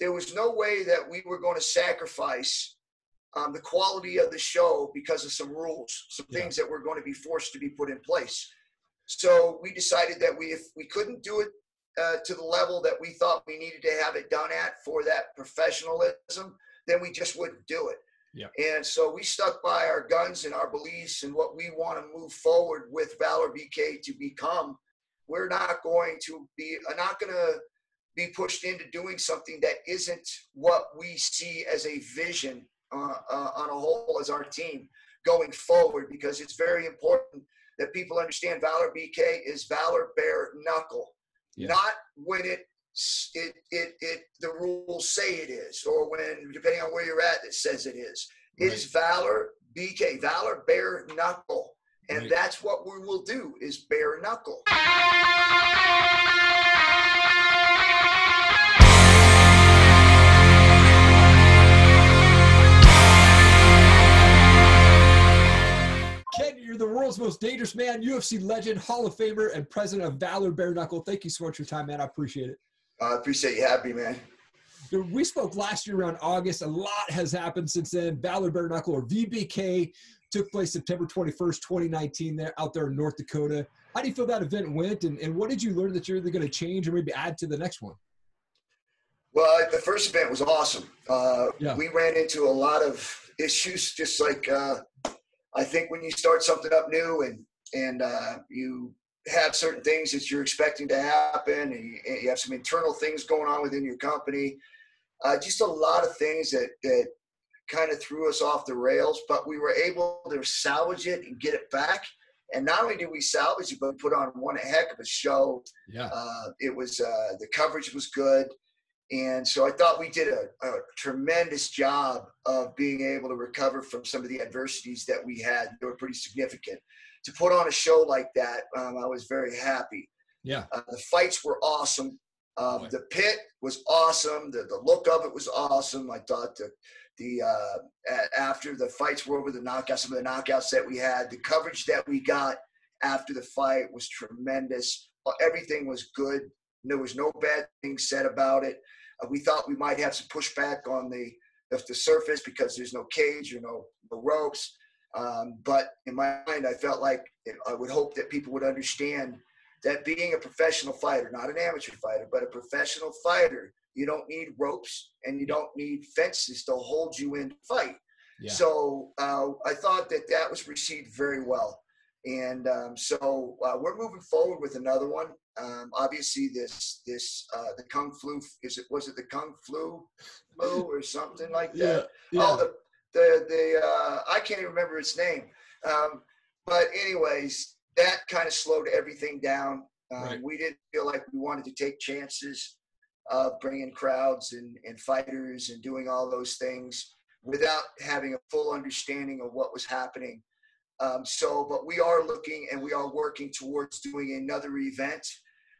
there was no way that we were going to sacrifice um, the quality of the show because of some rules, some Yeah. things that were going to be forced to be put in place. So we decided that we, if we couldn't do it uh, to the level that we thought we needed to have it done at for that professionalism, then we just wouldn't do it. Yeah. And so we stuck by our guns and our beliefs and what we want to move forward with Valor BK to become. We're not going to be, uh, not going to be pushed into doing something that isn't what we see as a vision uh, uh, on a whole as our team going forward because it's very important that people understand Valor BK is Valor Bare Knuckle, Yeah. not when it it it it the rules say it is, or when depending on where you're at, it says it is. It's Valor BK, Valor Bare Knuckle, and Right. that's what we will do is bare knuckle. The world's most dangerous man, UFC legend, Hall of Famer, and president of Valor Bare Knuckle. Thank you so much for your time, man. I appreciate it. I appreciate you having me, man. Dude, We spoke last year around August. A lot has happened since then. Valor Bare Knuckle, or VBK, took place September 21st, 2019, there out there in North Dakota. How do you feel that event went, and, and what did you learn that you're either going to change or maybe add to the next one? Well, the first event was awesome. Uh, Yeah. We ran into a lot of issues, just like uh, I think when you start something up new and and uh, you have certain things that you're expecting to happen, and you, and you have some internal things going on within your company. Uh, just a lot of things that that kind of threw us off the rails, but we were able to salvage it and get it back. And not only did we salvage it, but we put on one heck of a show. Yeah. Uh, it was uh, the coverage was good, and so I thought we did a, a tremendous job of being able to recover from some of the adversities that we had. They were pretty significant. To put on a show like that, um, I was very happy. Yeah. Uh, the fights were awesome. Um, Right. The pit was awesome. The, the look of it was awesome. I thought the the uh, a- after the fights were over, the knockouts, some of the knockouts that we had, the coverage that we got after the fight was tremendous. Uh, Everything was good. There was no bad things said about it. Uh, we thought we might have some pushback on the the, the surface because there's no cage or no, no ropes. Um, but in my mind, I felt like I would hope that people would understand that being a professional fighter, not an amateur fighter, but a professional fighter, you don't need ropes and you don't need fences to hold you in to fight. Yeah. So uh, I thought that that was received very well. And um, so uh, we're moving forward with another one. Um, obviously, this this uh, the kung flu is it was it the kung flu flu or something like that? Oh, the the the uh, I can't even remember its name. Um, but anyways, that kind of slowed everything down. Um, Right. We didn't feel like we wanted to take chances of bringing crowds and, and fighters and doing all those things without having a full understanding of what was happening. Um, so, but we are looking and we are working towards doing another event,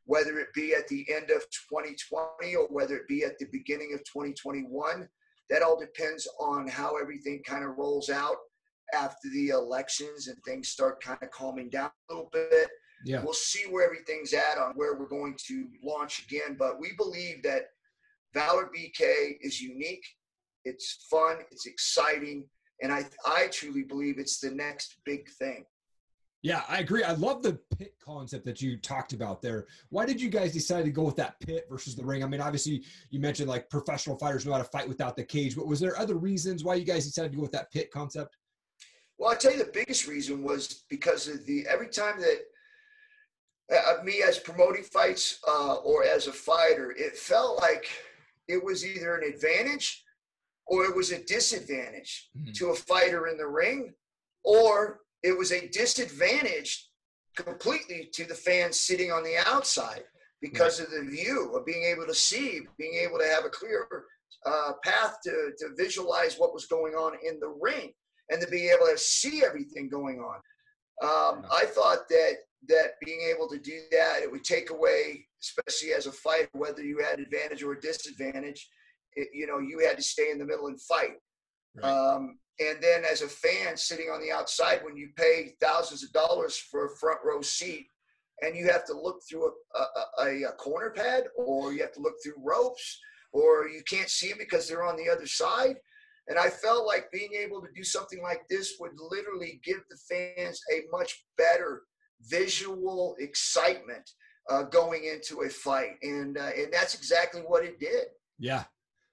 whether it be at the end of 2020 or whether it be at the beginning of 2021 that all depends on how everything kind of rolls out after the elections and things start kind of calming down a little bit. yeah. We'll see where everything's at on where we're going to launch again. But we believe that Valor BK is unique, it's fun, it's exciting, and I I truly believe it's the next big thing. Yeah, I agree. I love the pit concept that you talked about there. Why did you guys decide to go with that pit versus the ring? I mean, obviously, you mentioned like professional fighters know how to fight without the cage, but was there other reasons why you guys decided to go with that pit concept? Well, I tell you, the biggest reason was because of the every time that uh, me as promoting fights uh, or as a fighter, it felt like it was either an advantage or it was a disadvantage Mhm. to a fighter in the ring, or it was a disadvantage completely to the fans sitting on the outside because of the view of being able to see, being able to have a clear uh, path to, to visualize what was going on in the ring and to be able to see everything going on. Um, Yeah. I thought that that being able to do that, it would take away, especially as a fighter, whether you had advantage or disadvantage. It, you know, you had to stay in the middle and fight. Right. Um, and then as a fan sitting on the outside, when you pay thousands of dollars for a front row seat, and you have to look through a, a, a, corner pad, or you have to look through ropes, or you can't see them because they're on the other side. And I felt like being able to do something like this would literally give the fans a much better visual excitement uh, going into a fight, and uh, and that's exactly what it did. Yeah,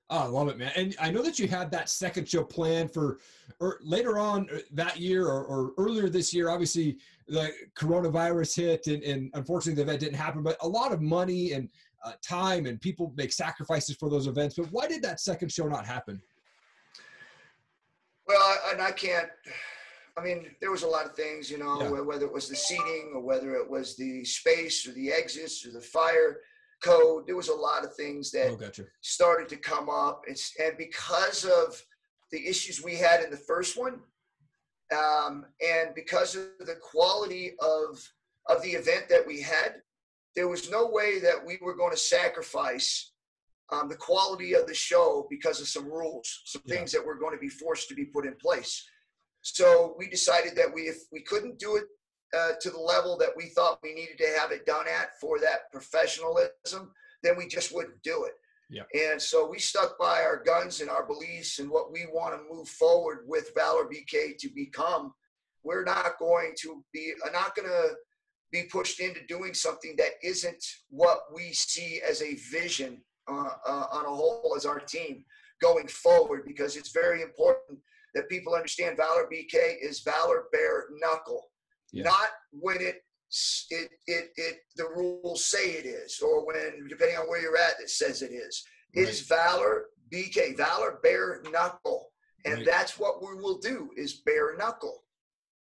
Oh, I love it, man. And I know that you had that second show planned for or later on uh, that year or, or, earlier this year. Obviously, the coronavirus hit, and, and, unfortunately, the event didn't happen. But a lot of money and uh, time and people make sacrifices for those events. But why did that second show not happen? Well, and I can't. I mean, there was a lot of things, you know, yeah. whether it was the seating or whether it was the space or the exits or the fire code. There was a lot of things that oh, gotcha. started to come up. It's, and because of the issues we had in the first one, um, and because of the quality of of the event that we had, there was no way that we were going to sacrifice um, the quality of the show because of some rules, some yeah. things that were going to be forced to be put in place. So we decided that we, if we couldn't do it uh, to the level that we thought we needed to have it done at for that professionalism, then we just wouldn't do it. Yeah. And so we stuck by our guns and our beliefs and what we want to move forward with Valor BK to become. We're not going to be, uh, not going to be pushed into doing something that isn't what we see as a vision uh, uh, on a whole as our team going forward because it's very important that people understand Valor BK is Valor Bare Knuckle, yeah. not when it it, it it the rules say it is, or when depending on where you're at, it says it is. Right. It's Valor BK, Valor Bare Knuckle, and right. that's what we will do is bare knuckle.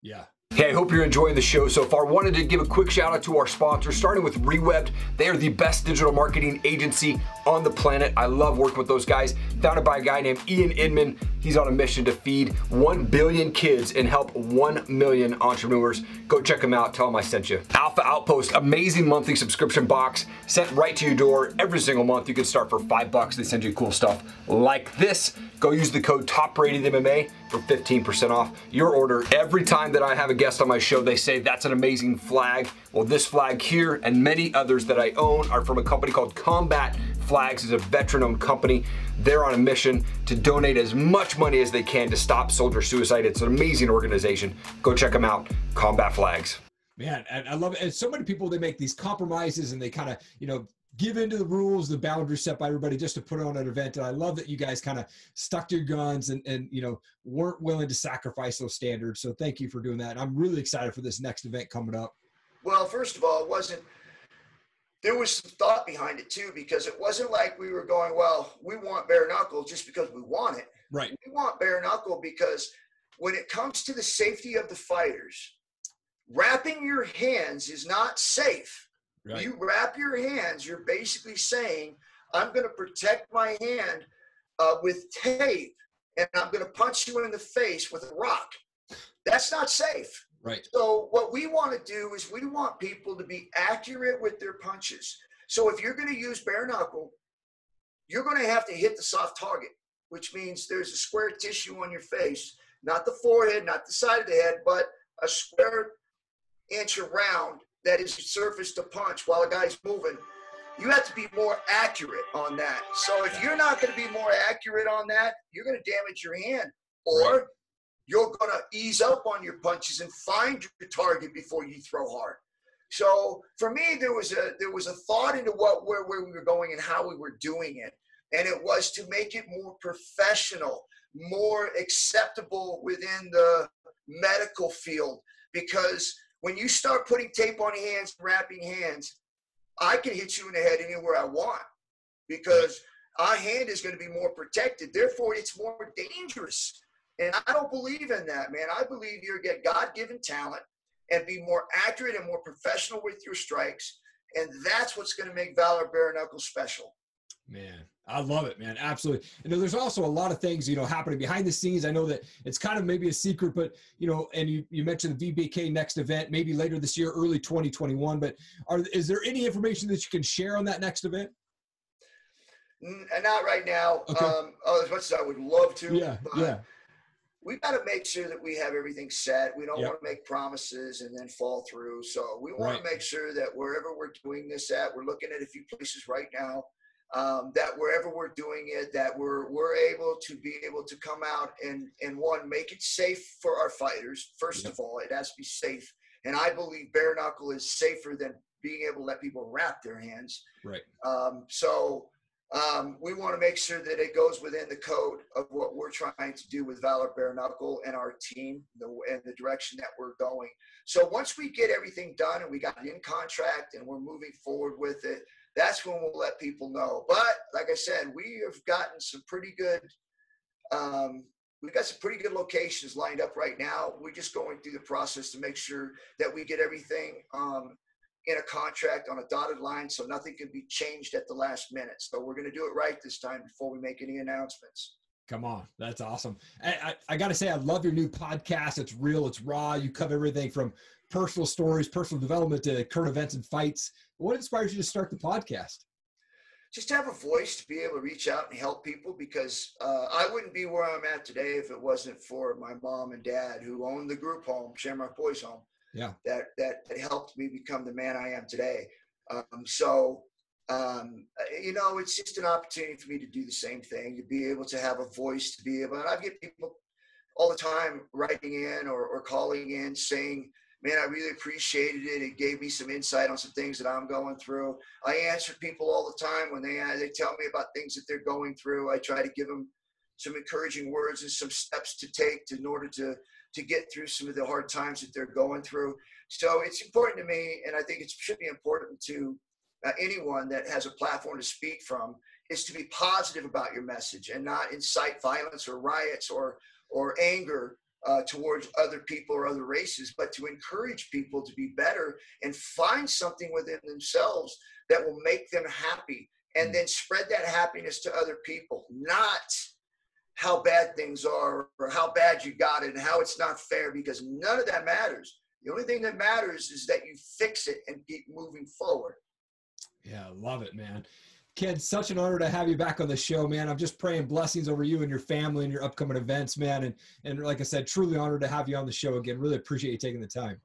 Yeah, Hey, I hope you're enjoying the show so far. Wanted to give a quick shout out to our sponsors, starting with Rewebbed. They are the best digital marketing agency on the planet. I love working with those guys. Founded by a guy named Ian Inman. He's on a mission to feed 1 billion kids and help 1 million entrepreneurs. Go check them out. Tell them I sent you. Alpha Outpost, amazing monthly subscription box sent right to your door every single month. You can start for five bucks. They send you cool stuff like this. Go use the code TOPRATEDMMA for 15% off your order. Every time that I have a guest on my show, they say that's an amazing flag. Well, this flag here and many others that I own are from a company called Combat Flags. It's a veteran-owned company. They're on a mission to donate as much money as they can to stop soldier suicide. It's an amazing organization. Go check them out. Combat Flags. Man, and I love it. And so many people they make these compromises and they kind of, you know, give into the rules, the boundaries set by everybody just to put on an event. And I love that you guys kind of stuck to your guns and, and, you know, weren't willing to sacrifice those standards. So thank you for doing that. And I'm really excited for this next event coming up. Well, first of all, it wasn't, there was some thought behind it too, because it wasn't like we were going, well, we want bare knuckle just because we want it. Right. We want bare knuckle because when it comes to the safety of the fighters, wrapping your hands is not safe Right. You wrap your hands, you're basically saying, I'm going to protect my hand uh, with tape and I'm going to punch you in the face with a rock. That's not safe. Right. So, what we want to do is we want people to be accurate with their punches. So, if you're going to use bare knuckle, you're going to have to hit the soft target, which means there's a square tissue on your face, not the forehead, not the side of the head, but a square inch around that is surface to punch while a guy's moving, you have to be more accurate on that. So if you're not going to be more accurate on that, you're going to damage your hand, or right. you're going to ease up on your punches and find your target before you throw hard. So for me, there was a there was a thought into what where, where we were going and how we were doing it, and it was to make it more professional, more acceptable within the medical field because when you start putting tape on hands, wrapping hands, I can hit you in the head anywhere I want because our hand is going to be more protected. Therefore, it's more dangerous. And I don't believe in that, man. I believe you get God given talent and be more accurate and more professional with your strikes. And that's what's going to make Valor Bare Knuckle special. Man, I love it, man. Absolutely. You know, there's also a lot of things, you know, happening behind the scenes. I know that it's kind of maybe a secret, but you know, and you, you mentioned the VBK next event, maybe later this year, early 2021. But are is there any information that you can share on that next event? Not right now. Okay. Um, oh, as much as I would love to. Yeah. yeah. We got to make sure that we have everything set. We don't yep. want to make promises and then fall through. So we want right. to make sure that wherever we're doing this at, we're looking at a few places right now um, that wherever we're doing it, that we're we're able to be able to come out and and one make it safe for our fighters. First of all, it has to be safe, and I believe bare knuckle is safer than being able to let people wrap their hands. Right. Um, so um, we want to make sure that it goes within the code of what we're trying to do with Valor Bare Knuckle and our team the, and the direction that we're going. So once we get everything done and we got it in contract and we're moving forward with it, that's when we'll let people know. But like I said, we have gotten some pretty good. Um, we've got some pretty good locations lined up right now. We're just going through the process to make sure that we get everything um, in a contract on a dotted line so nothing can be changed at the last minute. So we're going to do it right this time before we make any announcements. Come on, that's awesome. I, I, I got to say, I love your new podcast. It's real, it's raw. You cover everything from personal stories, personal development to current events and fights. What inspires you to start the podcast? Just to have a voice to be able to reach out and help people because uh, I wouldn't be where I'm at today if it wasn't for my mom and dad who owned the group home, Shamrock Boys Home yeah that that, that helped me become the man i am today um, so um, you know it's just an opportunity for me to do the same thing to be able to have a voice to be able and i get people all the time writing in or, or calling in saying man i really appreciated it. It gave me some insight on some things that i'm going through. I answer people all the time when they uh, they tell me about things that they're going through. I try to give them some encouraging words and some steps to take to, in order to to get through some of the hard times that they're going through. So it's important to me, and I think it should be important to uh, anyone that has a platform to speak from, is to be positive about your message and not incite violence or riots or or anger uh, towards other people or other races, but to encourage people to be better and find something within themselves that will make them happy, and mm. then spread that happiness to other people, not how bad things are or how bad you got it and how it's not fair because none of that matters. The only thing that matters is that you fix it and keep moving forward. Yeah, love it, man. Ken, such an honor to have you back on the show, man. I'm just praying blessings over you and your family and your upcoming events, man. And and like I said, truly honored to have you on the show again. Really appreciate you taking the time.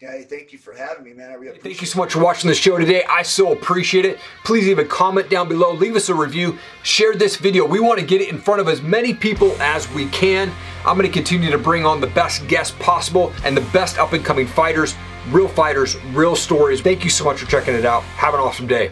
Yeah, thank you for having me, man. I really Thank you so much for watching the show today. I so appreciate it. Please leave a comment down below, leave us a review, share this video. We want to get it in front of as many people as we can. I'm going to continue to bring on the best guests possible and the best up and coming fighters, real fighters, real stories. Thank you so much for checking it out. Have an awesome day.